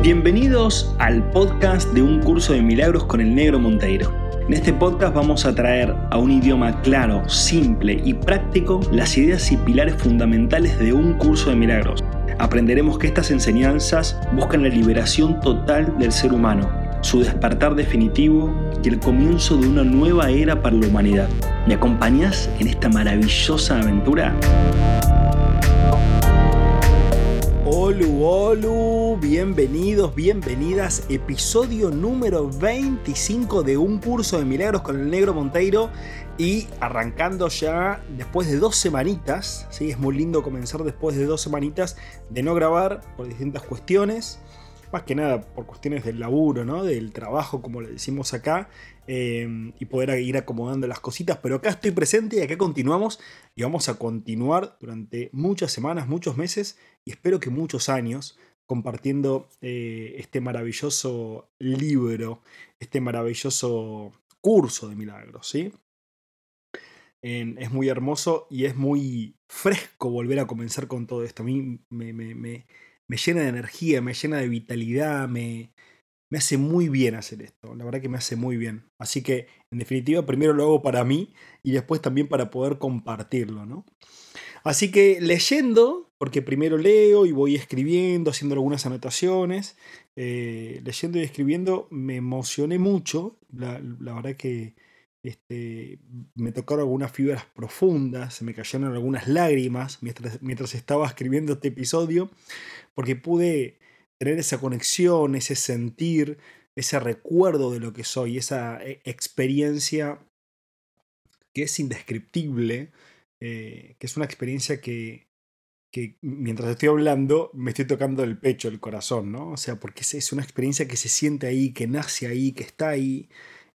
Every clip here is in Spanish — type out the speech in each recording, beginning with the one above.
Bienvenidos al podcast de un curso de milagros con el negro Monteiro. En este podcast vamos a traer a un idioma claro, simple y práctico las ideas y pilares fundamentales de un curso de milagros. Aprenderemos que estas enseñanzas buscan la liberación total del ser humano, su despertar definitivo y el comienzo de una nueva era para la humanidad. ¿Me acompañas en esta maravillosa aventura? Olu, olu, bienvenidos, bienvenidas. Episodio número 25 de un curso de milagros con el negro Monteiro. Y arrancando ya después de dos semanitas, ¿sí? es muy lindo comenzar después de dos semanitas de no grabar por distintas cuestiones más que nada por cuestiones del laburo, ¿no? del trabajo, como le decimos acá, em, y poder ir acomodando las cositas. Pero acá estoy presente y acá continuamos y vamos a continuar durante muchas semanas, muchos meses y espero que muchos años compartiendo eh, este maravilloso libro, este maravilloso curso de milagros, ¿sí? es muy hermoso y es muy fresco volver a comenzar con todo esto. A mí me, me llena de energía, me llena de vitalidad, me, me hace muy bien hacer esto. La verdad que me hace muy bien. Así que, en definitiva, primero lo hago para mí y después también para poder compartirlo, ¿no? Así que leyendo, porque primero leo y voy escribiendo, haciendo algunas anotaciones, eh, leyendo y escribiendo, me emocioné mucho. La, verdad que este, me tocaron algunas fibras profundas, se me cayeron algunas lágrimas mientras, mientras estaba escribiendo este episodio, porque pude tener esa conexión, ese sentir, ese recuerdo de lo que soy, esa eh, experiencia que es indescriptible, eh, que es una experiencia que, que mientras estoy hablando me estoy tocando el pecho, el corazón, ¿no? O sea, porque es una experiencia que se siente ahí, que nace ahí, que está ahí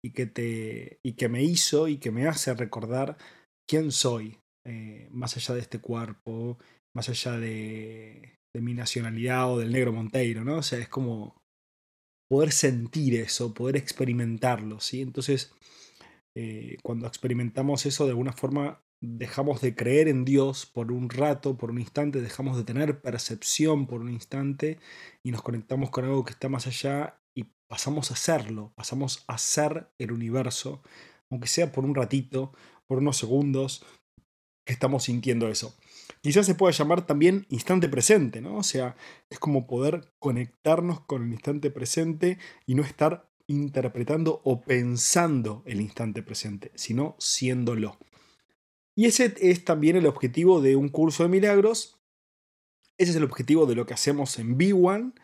y que, te, y que me hizo y que me hace recordar quién soy, eh, más allá de este cuerpo, más allá de, de mi nacionalidad o del negro Monteiro, ¿no? O sea, es como poder sentir eso, poder experimentarlo, ¿sí? Entonces, eh, cuando experimentamos eso, de alguna forma dejamos de creer en Dios por un rato, por un instante, dejamos de tener percepción por un instante y nos conectamos con algo que está más allá y pasamos a serlo, pasamos a ser el universo, aunque sea por un ratito, por unos segundos, que estamos sintiendo eso. Quizás se pueda llamar también instante presente, ¿no? O sea, es como poder conectarnos con el instante presente y no estar interpretando o pensando el instante presente, sino siéndolo. Y ese es también el objetivo de un curso de milagros. Ese es el objetivo de lo que hacemos en B1,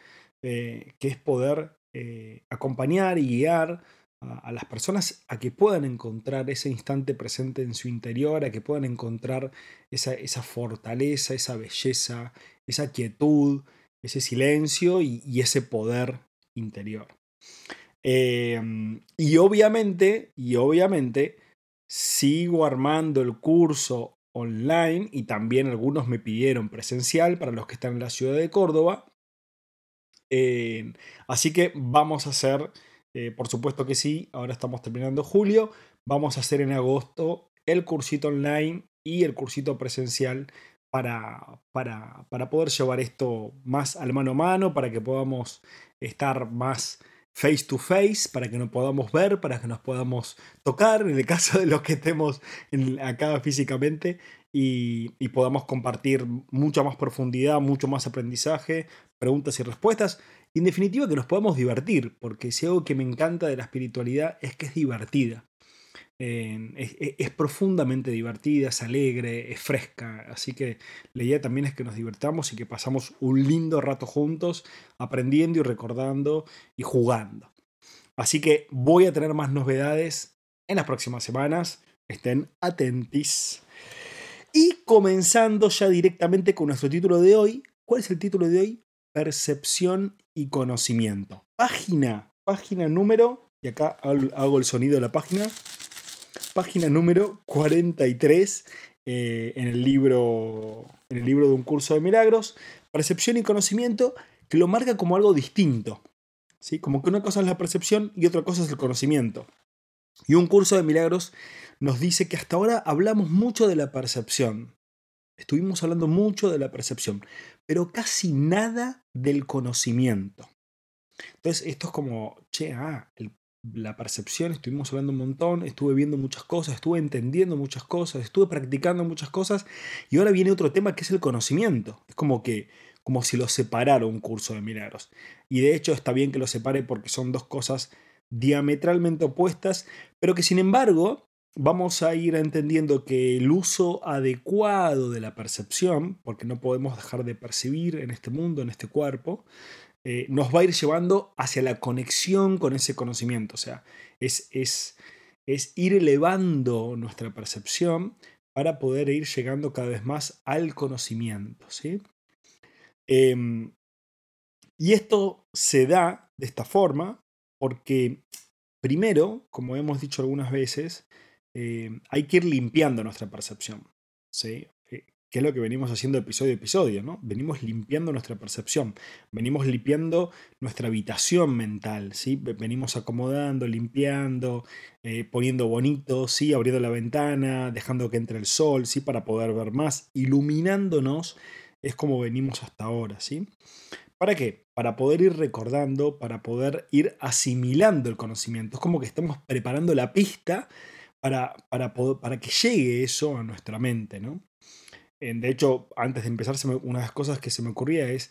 eh, que es poder eh, acompañar y guiar a, las personas a que puedan encontrar ese instante presente en su interior, a que puedan encontrar esa, esa fortaleza, esa belleza, esa quietud, ese silencio y, ese poder interior. Em, y obviamente, y obviamente, sigo armando el curso online y también algunos me pidieron presencial para los que están en la ciudad de Córdoba. Em, así que vamos a hacer eh, por supuesto que sí, ahora estamos terminando julio. Vamos a hacer en agosto el cursito online y el cursito presencial para, para, para poder llevar esto más al mano a mano, para que podamos estar más face to face, para que nos podamos ver, para que nos podamos tocar, en el caso de los que estemos acá físicamente, y, y, podamos compartir mucha más profundidad, mucho más aprendizaje, preguntas y respuestas. Y en definitiva que nos podamos divertir, porque si algo que me encanta de la espiritualidad es que es divertida. es, profundamente divertida, es alegre, es fresca. Así que la idea también es que nos divertamos y que pasamos un lindo rato juntos, aprendiendo y recordando y jugando. Así que voy a tener más novedades en las próximas semanas. Estén atentis. Y comenzando ya directamente con nuestro título de hoy. ¿Cuál es el título de hoy? Percepción y conocimiento. Página, página número, y acá hago el sonido de la página, página número 43 eh, en, el libro, en el libro de un curso de milagros, percepción y conocimiento, que lo marca como algo distinto. ¿sí? Como que una cosa es la percepción y otra cosa es el conocimiento. Y un curso de milagros nos dice que hasta ahora hablamos mucho de la percepción. Estuvimos hablando mucho de la percepción, pero casi nada del conocimiento. Entonces esto es como, che, ah, la percepción, estuvimos hablando un montón, estuve viendo muchas cosas, estuve entendiendo muchas cosas, estuve practicando muchas cosas y ahora viene otro tema que es el conocimiento. Es como que como si lo separara un curso de milagros. Y de hecho está bien que lo separe porque son dos cosas diametralmente opuestas, pero que sin embargo vamos a ir entendiendo que el uso adecuado de la percepción, porque no podemos dejar de percibir en este mundo, en este cuerpo, eh, nos va a ir llevando hacia la conexión con ese conocimiento. O sea, es, es, es ir elevando nuestra percepción para poder ir llegando cada vez más al conocimiento. ¿sí? Em, y esto se da de esta forma porque, primero, como hemos dicho algunas veces, em, hay que ir limpiando nuestra percepción. ¿sí? Eh, que es lo que venimos haciendo episodio a episodio, ¿no? Venimos limpiando nuestra percepción, venimos limpiando nuestra habitación mental, ¿sí? Venimos acomodando, limpiando, eh, poniendo bonito, ¿sí? Abriendo la ventana, dejando que entre el sol, ¿sí? Para poder ver más, iluminándonos, es como venimos hasta ahora, ¿sí? ¿Para qué? Para poder ir recordando, para poder ir asimilando el conocimiento. Es como que estamos preparando la pista para, para, para que llegue eso a nuestra mente, ¿no? De hecho, antes de empezar, una de las cosas que se me ocurría es,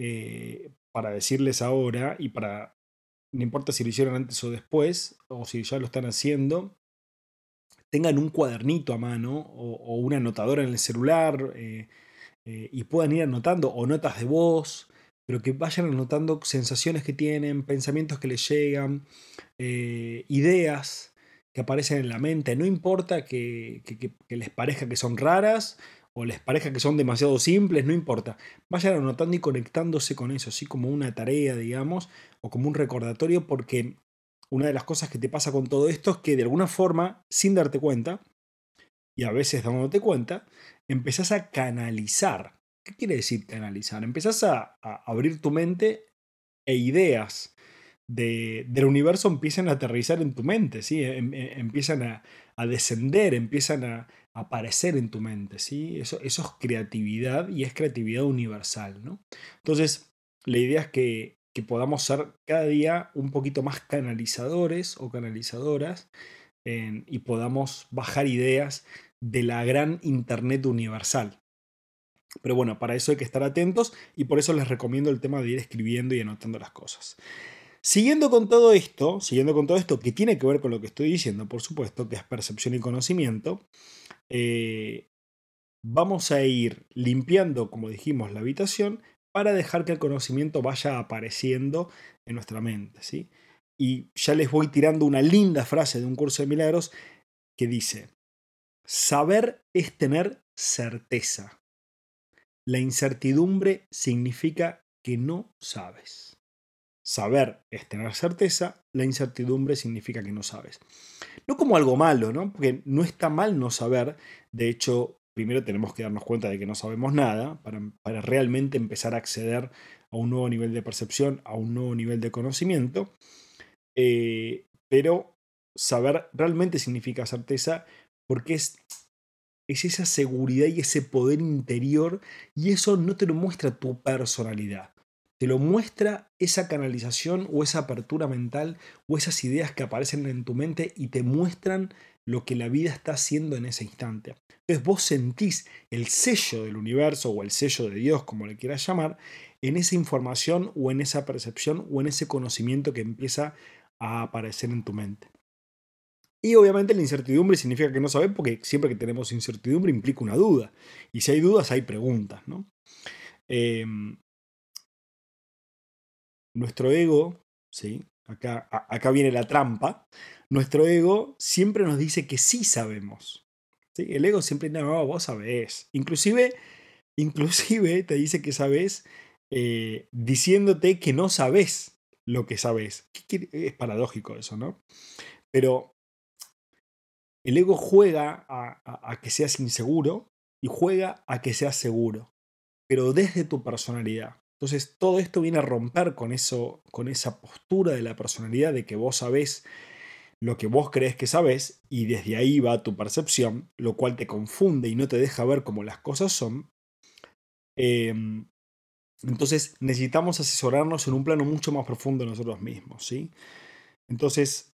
eh, para decirles ahora, y para, no importa si lo hicieron antes o después, o si ya lo están haciendo, tengan un cuadernito a mano o, una anotadora en el celular eh, eh, y puedan ir anotando, o notas de voz, pero que vayan anotando sensaciones que tienen, pensamientos que les llegan, ideas que aparecen en la mente. No importa que, les parezca que son raras o les parezca que son demasiado simples, no importa. Vayan anotando y conectándose con eso, así como una tarea, digamos, o como un recordatorio, porque una de las cosas que te pasa con todo esto es que de alguna forma, sin darte cuenta, y a veces dándote cuenta, empezás a canalizar. ¿Qué quiere decir canalizar? Empezás a abrir tu mente e ideas del universo empiezan a aterrizar en tu mente, ¿sí? Em, em, empiezan a, descender, empiezan a, aparecer en tu mente. ¿sí? Eso, eso, es creatividad y es creatividad universal. ¿no? Entonces, la idea es que, podamos ser cada día un poquito más canalizadores o canalizadoras y podamos bajar ideas de la gran Internet universal. Pero bueno, para eso hay que estar atentos y por eso les recomiendo el tema de ir escribiendo y anotando las cosas. Siguiendo con todo esto, siguiendo con todo esto que tiene que ver con lo que estoy diciendo, por supuesto, que es percepción y conocimiento, eh, vamos a ir limpiando, como dijimos, la habitación para dejar que el conocimiento vaya apareciendo en nuestra mente. ¿sí? Y ya les voy tirando una linda frase de un curso de milagros que dice, saber es tener certeza. La incertidumbre significa que no sabes. Saber es tener certeza, la incertidumbre significa que no sabes. No como algo malo, ¿no? Porque no está mal no saber. De hecho, primero tenemos que darnos cuenta de que no sabemos nada para, realmente empezar a acceder a un nuevo nivel de percepción, a un nuevo nivel de conocimiento. Eh, pero saber realmente significa certeza porque es, es esa seguridad y ese poder interior y eso no te lo muestra tu personalidad te lo muestra esa canalización o esa apertura mental o esas ideas que aparecen en tu mente y te muestran lo que la vida está haciendo en ese instante. Entonces vos sentís el sello del universo o el sello de Dios, como le quieras llamar, en esa información o en esa percepción o en ese conocimiento que empieza a aparecer en tu mente. Y obviamente la incertidumbre significa que no sabes porque siempre que tenemos incertidumbre implica una duda. Y si hay dudas hay preguntas. ¿no? Em, nuestro ego, ¿sí? acá, acá viene la trampa, nuestro ego siempre nos dice que sí sabemos. ¿sí? El ego siempre, no, vos sabés. Inclusive, inclusive te dice que sabes eh, diciéndote que no sabes lo que sabes. Es paradójico eso, ¿no? Pero el ego juega a, que seas inseguro y juega a que seas seguro, pero desde tu personalidad. Entonces todo esto viene a romper con, eso, con esa postura de la personalidad de que vos sabés lo que vos crees que sabés y desde ahí va tu percepción, lo cual te confunde y no te deja ver cómo las cosas son. Em, Entonces necesitamos asesorarnos en un plano mucho más profundo de nosotros mismos, ¿sí? Entonces,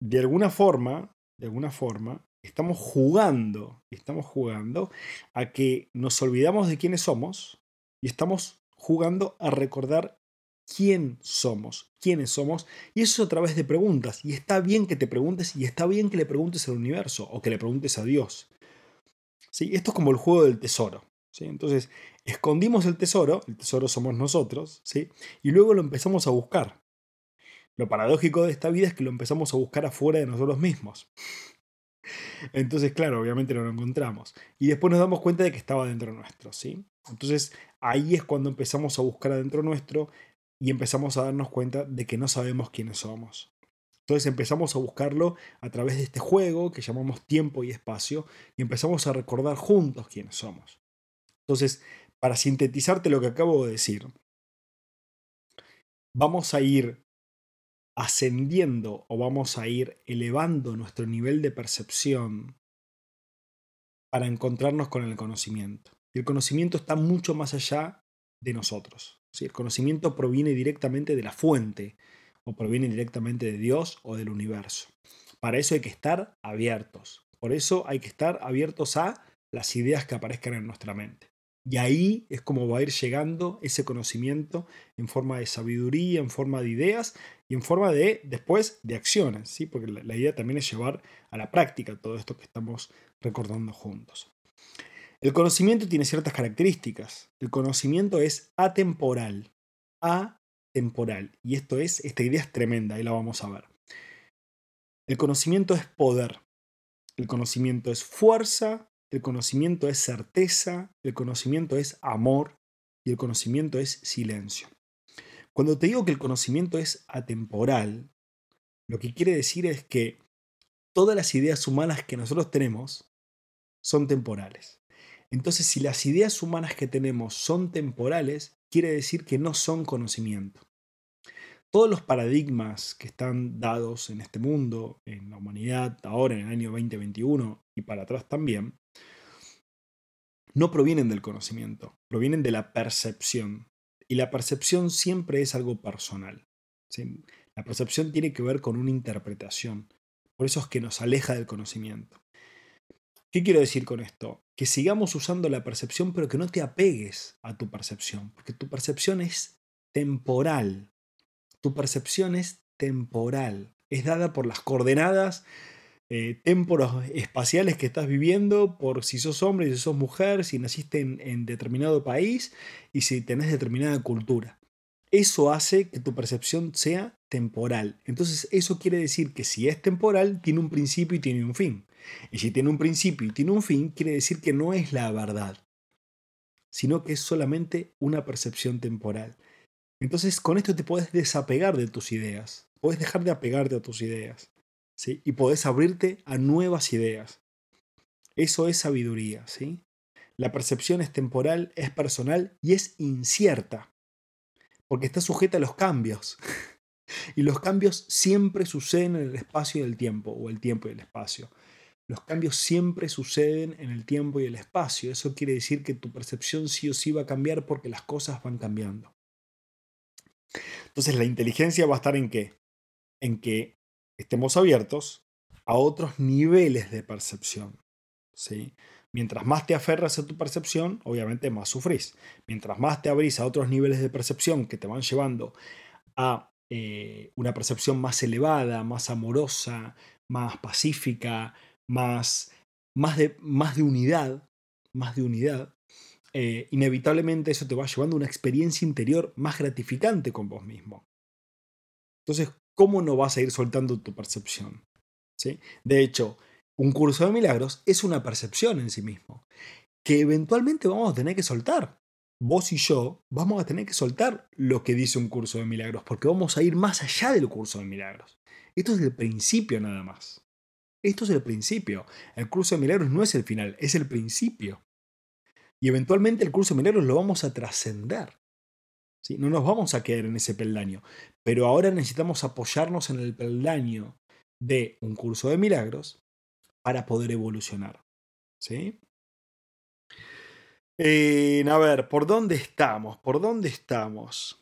de alguna forma, de alguna forma, estamos jugando, estamos jugando a que nos olvidamos de quiénes somos y estamos jugando a recordar quién somos, quiénes somos, y eso es a través de preguntas. Y está bien que te preguntes y está bien que le preguntes al universo o que le preguntes a Dios. ¿Sí? Esto es como el juego del tesoro. ¿sí? Entonces, escondimos el tesoro, el tesoro somos nosotros, ¿sí? y luego lo empezamos a buscar. Lo paradójico de esta vida es que lo empezamos a buscar afuera de nosotros mismos. Entonces, claro, obviamente no lo encontramos. Y después nos damos cuenta de que estaba dentro nuestro, ¿sí? Entonces, ahí es cuando empezamos a buscar adentro nuestro y empezamos a darnos cuenta de que no sabemos quiénes somos. Entonces empezamos a buscarlo a través de este juego que llamamos tiempo y espacio y empezamos a recordar juntos quiénes somos. Entonces, para sintetizarte lo que acabo de decir, vamos a ir ascendiendo o vamos a ir elevando nuestro nivel de percepción para encontrarnos con el conocimiento. Y el conocimiento está mucho más allá de nosotros. El conocimiento proviene directamente de la fuente o proviene directamente de Dios o del universo. Para eso hay que estar abiertos. Por eso hay que estar abiertos a las ideas que aparezcan en nuestra mente. Y ahí es como va a ir llegando ese conocimiento en forma de sabiduría, en forma de ideas y en forma de, después, de acciones, ¿sí? porque la idea también es llevar a la práctica todo esto que estamos recordando juntos. El conocimiento tiene ciertas características. El conocimiento es atemporal. Atemporal. Y esto es, esta idea es tremenda y la vamos a ver. El conocimiento es poder. El conocimiento es fuerza el conocimiento es certeza, el conocimiento es amor y el conocimiento es silencio. Cuando te digo que el conocimiento es atemporal, lo que quiere decir es que todas las ideas humanas que nosotros tenemos son temporales. Entonces, si las ideas humanas que tenemos son temporales, quiere decir que no son conocimiento. Todos los paradigmas que están dados en este mundo, en la humanidad, ahora en el año 2021 y para atrás también, no provienen del conocimiento, provienen de la percepción. Y la percepción siempre es algo personal. La percepción tiene que ver con una interpretación. Por eso es que nos aleja del conocimiento. ¿Qué quiero decir con esto? Que sigamos usando la percepción, pero que no te apegues a tu percepción, porque tu percepción es temporal. Tu percepción es temporal. Es dada por las coordenadas eh, espaciales que estás viviendo por si sos hombre, si sos mujer, si naciste en, determinado país y si tenés determinada cultura. Eso hace que tu percepción sea temporal. Entonces eso quiere decir que si es temporal, tiene un principio y tiene un fin. Y si tiene un principio y tiene un fin, quiere decir que no es la verdad, sino que es solamente una percepción temporal. Entonces con esto te puedes desapegar de tus ideas, puedes dejar de apegarte a tus ideas. Y podés abrirte a nuevas ideas. Eso es sabiduría, ¿sí? La percepción es temporal, es personal y es incierta, porque está sujeta a los cambios. y los cambios siempre suceden en el espacio y el tiempo, o el tiempo y el espacio. Los cambios siempre suceden en el tiempo y el espacio. Eso quiere decir que tu percepción sí o sí va a cambiar porque las cosas van cambiando. Entonces la inteligencia va a estar en qué? En que estemos abiertos a otros niveles de percepción. ¿sí? Mientras más te aferras a tu percepción, obviamente más sufrís. Mientras más te abrís a otros niveles de percepción que te van llevando a eh, una percepción más elevada, más amorosa, más pacífica, más, más, de, más de unidad, más de unidad, eh, inevitablemente eso te va llevando a una experiencia interior más gratificante con vos mismo. Entonces, ¿cómo no vas a ir soltando tu percepción? ¿Sí? De hecho, un curso de milagros es una percepción en sí mismo, que eventualmente vamos a tener que soltar. Vos y yo vamos a tener que soltar lo que dice un curso de milagros, porque vamos a ir más allá del curso de milagros. Esto es el principio nada más. Esto es el principio. El curso de milagros no es el final, es el principio. Y eventualmente el curso de milagros lo vamos a trascender. No nos vamos a quedar en ese peldaño. Pero ahora necesitamos apoyarnos en el peldaño de un curso de milagros para poder evolucionar. ¿sí? Eh, a ver, ¿por dónde estamos? ¿Por dónde estamos?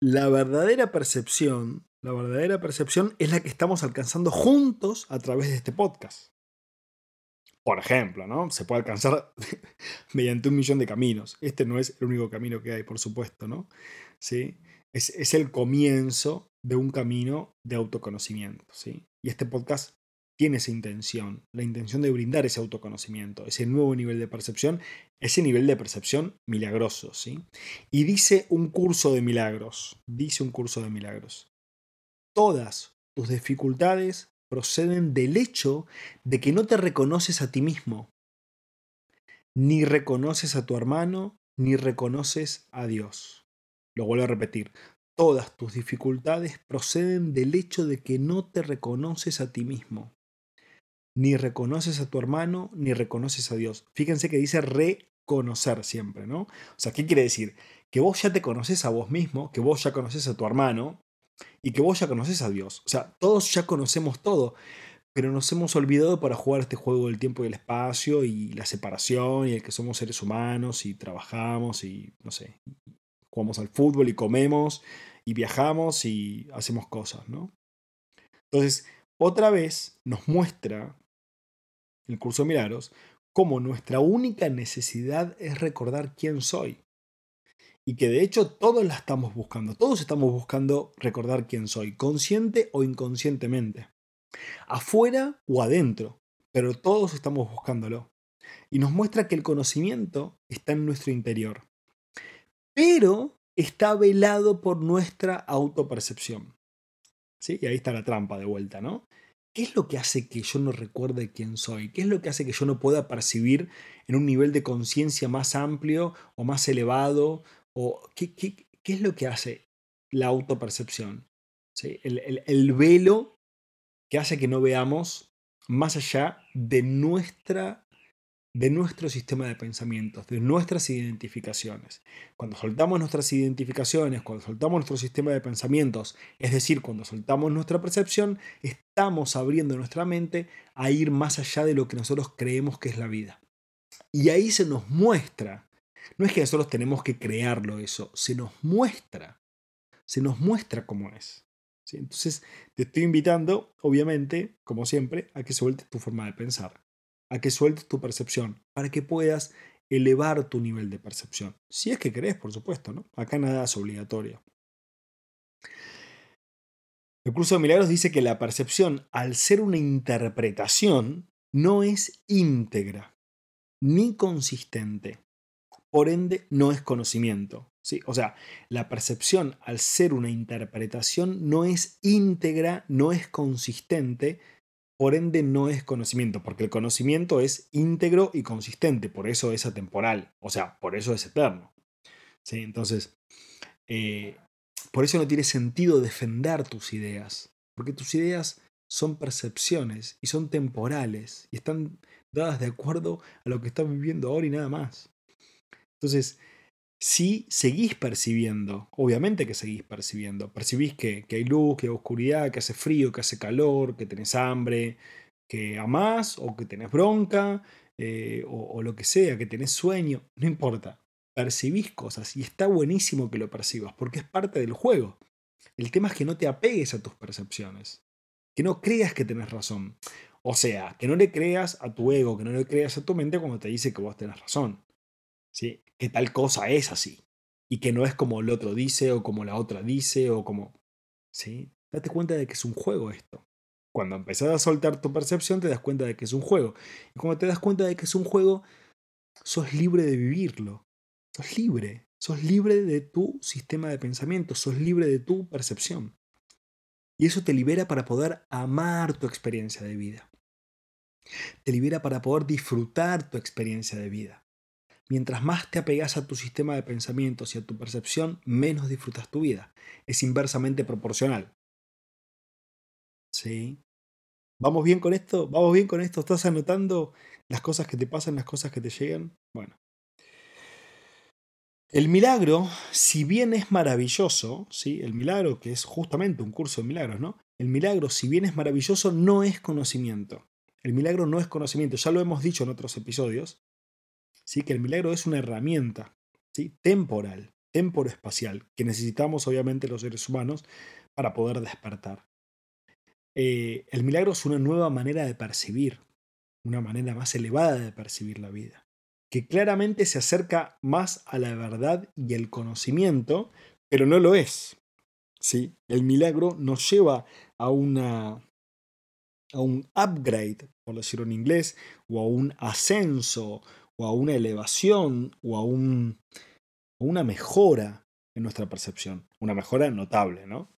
La verdadera percepción, la verdadera percepción es la que estamos alcanzando juntos a través de este podcast. Por ejemplo, ¿no? Se puede alcanzar mediante un millón de caminos. Este no es el único camino que hay, por supuesto, ¿no? ¿Sí? Es, es el comienzo de un camino de autoconocimiento, ¿sí? Y este podcast tiene esa intención, la intención de brindar ese autoconocimiento, ese nuevo nivel de percepción, ese nivel de percepción milagroso, ¿sí? Y dice un curso de milagros, dice un curso de milagros. Todas tus dificultades proceden del hecho de que no te reconoces a ti mismo, ni reconoces a tu hermano, ni reconoces a Dios. Lo vuelvo a repetir. Todas tus dificultades proceden del hecho de que no te reconoces a ti mismo, ni reconoces a tu hermano, ni reconoces a Dios. Fíjense que dice reconocer siempre, ¿no? O sea, ¿qué quiere decir? Que vos ya te conoces a vos mismo, que vos ya conoces a tu hermano y que vos ya conoces a Dios. O sea, todos ya conocemos todo, pero nos hemos olvidado para jugar este juego del tiempo y el espacio y la separación y el que somos seres humanos y trabajamos y, no sé, jugamos al fútbol y comemos y viajamos y hacemos cosas, ¿no? Entonces, otra vez nos muestra el curso de milagros, como nuestra única necesidad es recordar quién soy. Y que de hecho todos la estamos buscando, todos estamos buscando recordar quién soy, consciente o inconscientemente, afuera o adentro, pero todos estamos buscándolo. Y nos muestra que el conocimiento está en nuestro interior, pero está velado por nuestra autopercepción. ¿Sí? Y ahí está la trampa de vuelta, ¿no? ¿Qué es lo que hace que yo no recuerde quién soy? ¿Qué es lo que hace que yo no pueda percibir en un nivel de conciencia más amplio o más elevado? ¿O qué, es lo que hace la autopercepción? El, el velo que hace que no veamos más allá de nuestra de nuestro sistema de pensamientos, de nuestras identificaciones. Cuando soltamos nuestras identificaciones, cuando soltamos nuestro sistema de pensamientos, es decir, cuando soltamos nuestra percepción, estamos abriendo nuestra mente a ir más allá de lo que nosotros creemos que es la vida. Y ahí se nos muestra, no es que nosotros tenemos que crearlo eso, se nos muestra, se nos muestra cómo es. Entonces, te estoy invitando, obviamente, como siempre, a que sueltes tu forma de pensar a que sueltes tu percepción, para que puedas elevar tu nivel de percepción. Si es que querés, por supuesto, ¿no? Acá nada es obligatorio. El curso de milagros dice que la percepción, al ser una interpretación, no es íntegra ni consistente. Por ende, no es conocimiento. ¿sí? O sea, la percepción, al ser una interpretación, no es íntegra, no es consistente, por ende no es conocimiento, porque el conocimiento es íntegro y consistente, por eso es atemporal, o sea, por eso es eterno. ¿Sí? Entonces, eh, por eso no tiene sentido defender tus ideas, porque tus ideas son percepciones y son temporales y están dadas de acuerdo a lo que estás viviendo ahora y nada más. Entonces, si seguís percibiendo, obviamente que seguís percibiendo, percibís que, hay luz, que hay oscuridad, que hace frío, que hace calor, que tenés hambre, que amás o que tenés bronca eh, o, lo que sea, que tenés sueño, no importa, percibís cosas y está buenísimo que lo percibas porque es parte del juego. El tema es que no te apegues a tus percepciones, que no creas que tenés razón. O sea, que no le creas a tu ego, que no le creas a tu mente cuando te dice que vos tenés razón. ¿sí? Que tal cosa es así. Y que no es como el otro dice o como la otra dice o como... ¿sí? Date cuenta de que es un juego esto. Cuando empezás a soltar tu percepción te das cuenta de que es un juego. Y cuando te das cuenta de que es un juego, sos libre de vivirlo. Sos libre. Sos libre de tu sistema de pensamiento. Sos libre de tu percepción. Y eso te libera para poder amar tu experiencia de vida. Te libera para poder disfrutar tu experiencia de vida. Mientras más te apegas a tu sistema de pensamientos y a tu percepción, menos disfrutas tu vida. Es inversamente proporcional. ¿Sí? ¿Vamos bien con esto? ¿Vamos bien con esto? ¿Estás anotando las cosas que te pasan, las cosas que te llegan? Bueno. El milagro, si bien es maravilloso, ¿sí? el milagro que es justamente un curso de milagros, ¿no? El milagro, si bien es maravilloso, no es conocimiento. El milagro no es conocimiento, ya lo hemos dicho en otros episodios, ¿sí? que el milagro es una herramienta ¿sí? temporal, temporoespacial, que necesitamos obviamente los seres humanos para poder despertar. Eh, el milagro es una nueva manera de percibir, una manera más elevada de percibir la vida, que claramente se acerca más a la verdad y el conocimiento, pero no lo es. ¿sí? El milagro nos lleva a, una, a un upgrade, por decirlo en inglés, o a un ascenso, o a una elevación, o a, un, una mejora en nuestra percepción. Una mejora notable, ¿no?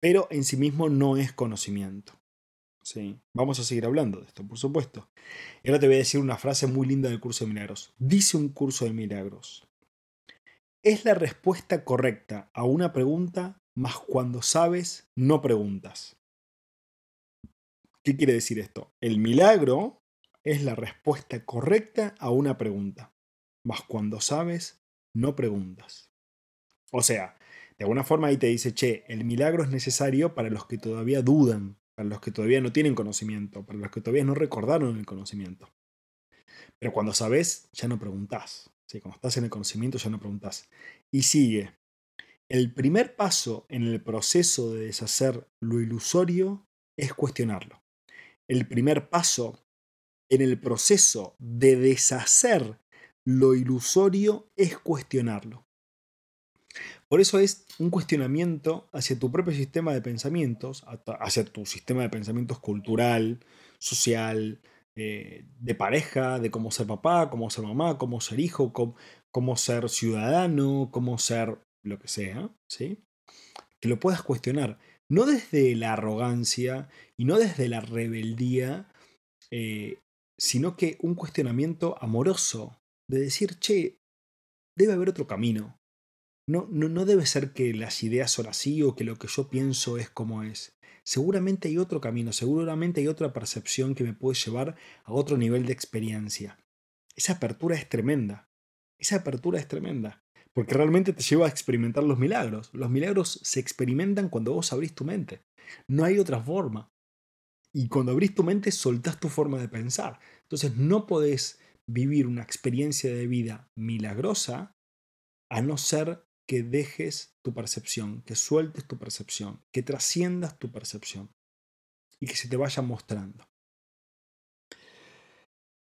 Pero en sí mismo no es conocimiento. Sí, vamos a seguir hablando de esto, por supuesto. Y ahora te voy a decir una frase muy linda del curso de milagros. Dice un curso de milagros. Es la respuesta correcta a una pregunta, más cuando sabes, no preguntas. ¿Qué quiere decir esto? El milagro es la respuesta correcta a una pregunta, más cuando sabes, no preguntas. O sea, de alguna forma ahí te dice, che, el milagro es necesario para los que todavía dudan, para los que todavía no tienen conocimiento, para los que todavía no recordaron el conocimiento. Pero cuando sabes, ya no preguntas. Cuando estás en el conocimiento, ya no preguntas. Y sigue. El primer paso en el proceso de deshacer lo ilusorio es cuestionarlo. El primer paso en el proceso de deshacer lo ilusorio es cuestionarlo. Por eso es un cuestionamiento hacia tu propio sistema de pensamientos, hacia tu sistema de pensamientos cultural, social, eh, de pareja, de cómo ser papá, cómo ser mamá, cómo ser hijo, cómo, ser ciudadano, cómo ser lo que sea, ¿sí? Que lo puedas cuestionar, no desde la arrogancia y no desde la rebeldía, eh, sino que un cuestionamiento amoroso, de decir, che, debe haber otro camino, no, no, debe ser que las ideas son así o que lo que yo pienso es como es. Seguramente hay otro camino, seguramente hay otra percepción que me puede llevar a otro nivel de experiencia. Esa apertura es tremenda. Esa apertura es tremenda. Porque realmente te lleva a experimentar los milagros. Los milagros se experimentan cuando vos abrís tu mente. No hay otra forma. Y cuando abrís tu mente soltás tu forma de pensar. Entonces no podés vivir una experiencia de vida milagrosa a no ser que dejes tu percepción, que sueltes tu percepción, que trasciendas tu percepción y que se te vaya mostrando.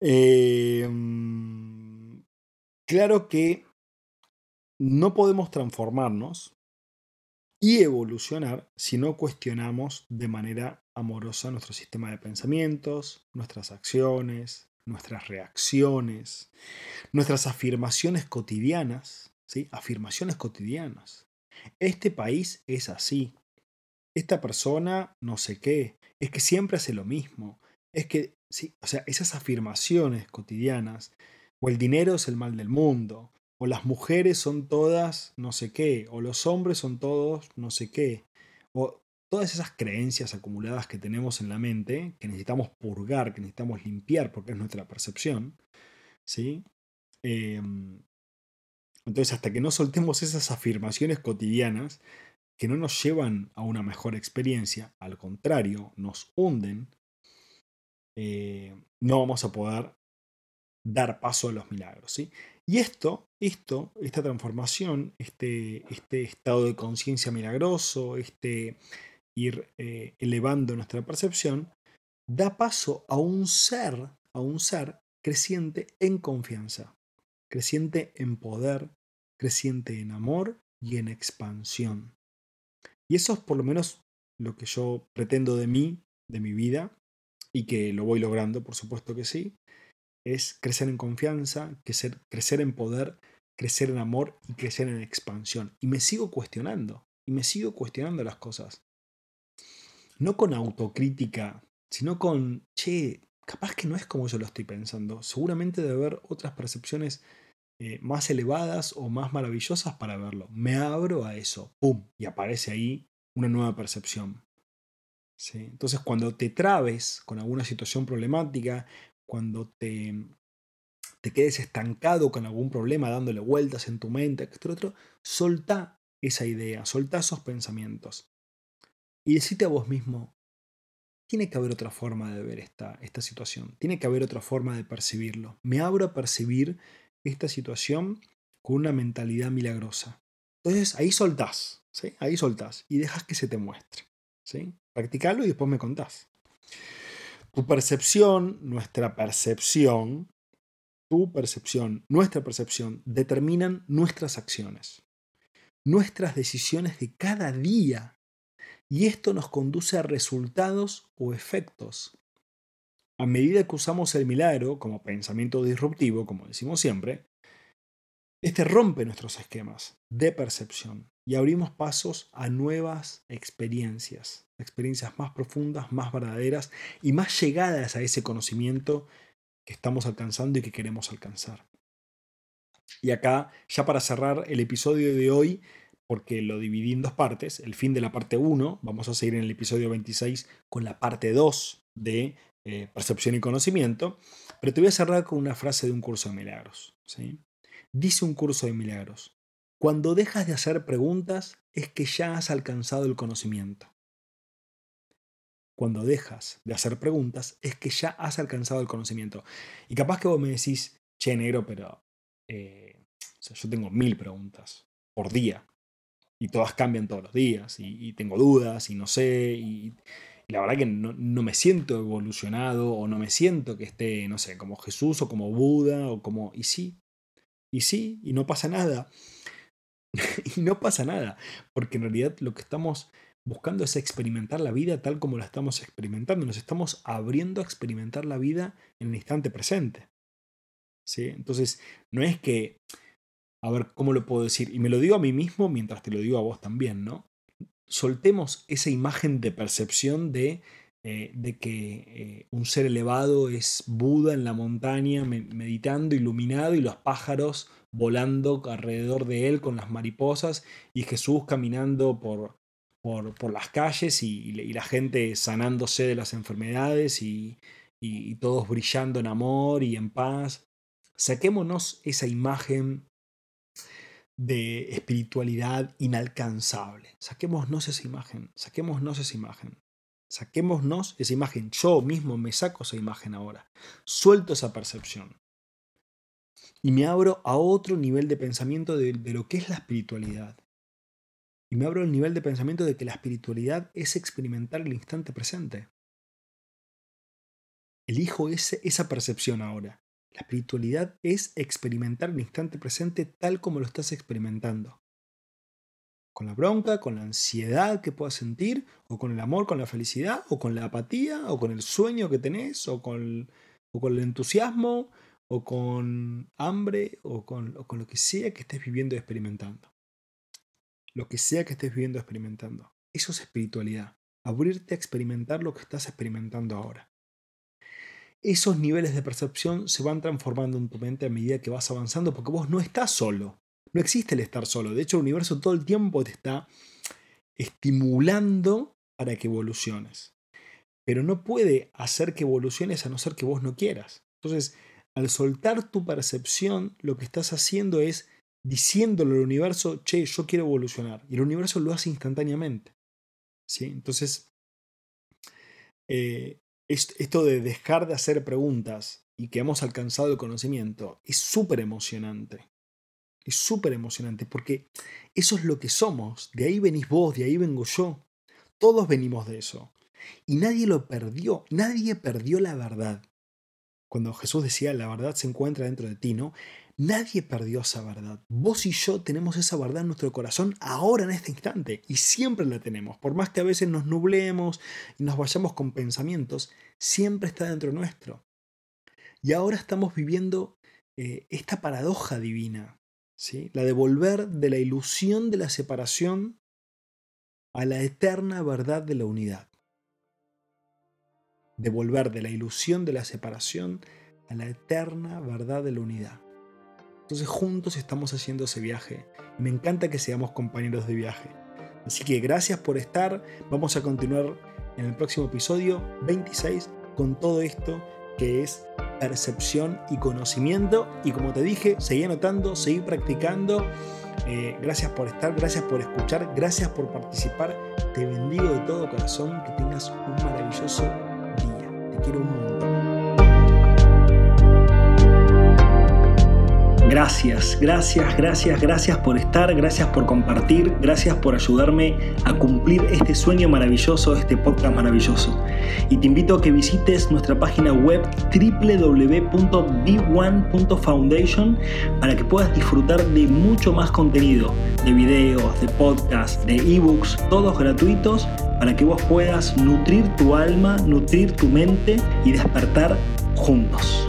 Em, claro que no podemos transformarnos y evolucionar si no cuestionamos de manera amorosa nuestro sistema de pensamientos, nuestras acciones, nuestras reacciones, nuestras afirmaciones cotidianas afirmaciones cotidianas. Este país es así. Esta persona no sé qué. Es que siempre hace lo mismo. Es que, sí, o sea, esas afirmaciones cotidianas. O el dinero es el mal del mundo. O las mujeres son todas no sé qué. O los hombres son todos no sé qué. O todas esas creencias acumuladas que tenemos en la mente, que necesitamos purgar, que necesitamos limpiar porque es nuestra percepción, ¿sí? Em, entonces, hasta que no soltemos esas afirmaciones cotidianas que no nos llevan a una mejor experiencia, al contrario, nos hunden, eh, no vamos a poder dar paso a los milagros. ¿sí? Y esto, esto, esta transformación, este, este estado de conciencia milagroso, este ir eh, elevando nuestra percepción, da paso a un ser, a un ser creciente en confianza, creciente en poder, creciente en amor y en expansión. Y eso es por lo menos lo que yo pretendo de mí, de mi vida, y que lo voy logrando, por supuesto que sí, es crecer en confianza, crecer, crecer en poder, crecer en amor y crecer en expansión. Y me sigo cuestionando, y me sigo cuestionando las cosas. No con autocrítica, sino con, che, capaz que no es como yo lo estoy pensando. Seguramente debe haber otras percepciones eh, más elevadas o más maravillosas para verlo. Me abro a eso, ¡pum! Y aparece ahí una nueva percepción. ¿Sí? Entonces, cuando te trabes con alguna situación problemática, cuando te, te quedes estancado con algún problema dándole vueltas en tu mente, otro, otro, solta esa idea, solta esos pensamientos. Y decite a vos mismo, tiene que haber otra forma de ver esta, esta situación, tiene que haber otra forma de percibirlo. Me abro a percibir esta situación con una mentalidad milagrosa. Entonces ahí soltás, ¿sí? ahí soltás y dejas que se te muestre. ¿sí? Practicalo y después me contás. Tu percepción, nuestra percepción, tu percepción, nuestra percepción determinan nuestras acciones, nuestras decisiones de cada día. Y esto nos conduce a resultados o efectos. A medida que usamos el milagro como pensamiento disruptivo, como decimos siempre, este rompe nuestros esquemas de percepción y abrimos pasos a nuevas experiencias, experiencias más profundas, más verdaderas y más llegadas a ese conocimiento que estamos alcanzando y que queremos alcanzar. Y acá, ya para cerrar el episodio de hoy, porque lo dividí en dos partes, el fin de la parte 1, vamos a seguir en el episodio 26 con la parte 2 de eh, percepción y conocimiento, pero te voy a cerrar con una frase de un curso de milagros. ¿sí? Dice un curso de milagros, cuando dejas de hacer preguntas es que ya has alcanzado el conocimiento. Cuando dejas de hacer preguntas es que ya has alcanzado el conocimiento. Y capaz que vos me decís, che, negro, pero eh, yo tengo mil preguntas por día. Y todas cambian todos los días. Y, tengo dudas y no sé. Y, la verdad que no, no, me siento evolucionado o no me siento que esté, no sé, como Jesús o como Buda o como... Y sí, y sí, y no pasa nada. y no pasa nada, porque en realidad lo que estamos buscando es experimentar la vida tal como la estamos experimentando. Nos estamos abriendo a experimentar la vida en el instante presente. ¿Sí? Entonces, no es que, a ver, ¿cómo lo puedo decir? Y me lo digo a mí mismo mientras te lo digo a vos también, ¿no? Soltemos esa imagen de percepción de eh, de que eh, un ser elevado es Buda en la montaña meditando, iluminado, y los pájaros volando alrededor de él con las mariposas, y Jesús caminando por, por, las calles y, la gente sanándose de las enfermedades y, y todos brillando en amor y en paz. Saquémonos esa imagen de espiritualidad inalcanzable. Saquémonos esa imagen, saquémonos esa imagen. Saquémonos esa imagen. Yo mismo me saco esa imagen ahora. Suelto esa percepción. Y me abro a otro nivel de pensamiento de, lo que es la espiritualidad. Y me abro al nivel de pensamiento de que la espiritualidad es experimentar el instante presente. Elijo ese, esa percepción ahora. La espiritualidad es experimentar el instante presente tal como lo estás experimentando con la bronca, con la ansiedad que puedas sentir, o con el amor, con la felicidad, o con la apatía, o con el sueño que tenés, o con, o con el entusiasmo, o con hambre, o con, o con lo que sea que estés viviendo y experimentando. Lo que sea que estés viviendo y experimentando. Eso es espiritualidad. Abrirte a experimentar lo que estás experimentando ahora. Esos niveles de percepción se van transformando en tu mente a medida que vas avanzando porque vos no estás solo. No existe el estar solo. De hecho, el universo todo el tiempo te está estimulando para que evoluciones. Pero no puede hacer que evoluciones a no ser que vos no quieras. Entonces, al soltar tu percepción, lo que estás haciendo es diciéndole al universo, che, yo quiero evolucionar. Y el universo lo hace instantáneamente. ¿Sí? Entonces, eh, esto de dejar de hacer preguntas y que hemos alcanzado el conocimiento es súper emocionante. Es súper emocionante porque eso es lo que somos. De ahí venís vos, de ahí vengo yo. Todos venimos de eso. Y nadie lo perdió. Nadie perdió la verdad. Cuando Jesús decía, la verdad se encuentra dentro de ti, ¿no? Nadie perdió esa verdad. Vos y yo tenemos esa verdad en nuestro corazón ahora en este instante y siempre la tenemos. Por más que a veces nos nublemos y nos vayamos con pensamientos, siempre está dentro nuestro. Y ahora estamos viviendo eh, esta paradoja divina la de volver de la ilusión de la separación a la eterna verdad de la unidad. De volver de la ilusión de la separación a la eterna verdad de la unidad. Entonces juntos estamos haciendo ese viaje. Me encanta que seamos compañeros de viaje. Así que gracias por estar. Vamos a continuar en el próximo episodio 26 con todo esto que es percepción y conocimiento. Y como te dije, seguí anotando, seguí practicando. Eh, gracias por estar, gracias por escuchar, gracias por participar. Te bendigo de todo corazón, que tengas un maravilloso día. Te quiero un montón. Gracias, gracias, gracias, gracias por estar, gracias por compartir, gracias por ayudarme a cumplir este sueño maravilloso, este podcast maravilloso. Y te invito a que visites nuestra página web www.b1.foundation para que puedas disfrutar de mucho más contenido, de videos, de podcasts, de ebooks, todos gratuitos para que vos puedas nutrir tu alma, nutrir tu mente y despertar juntos.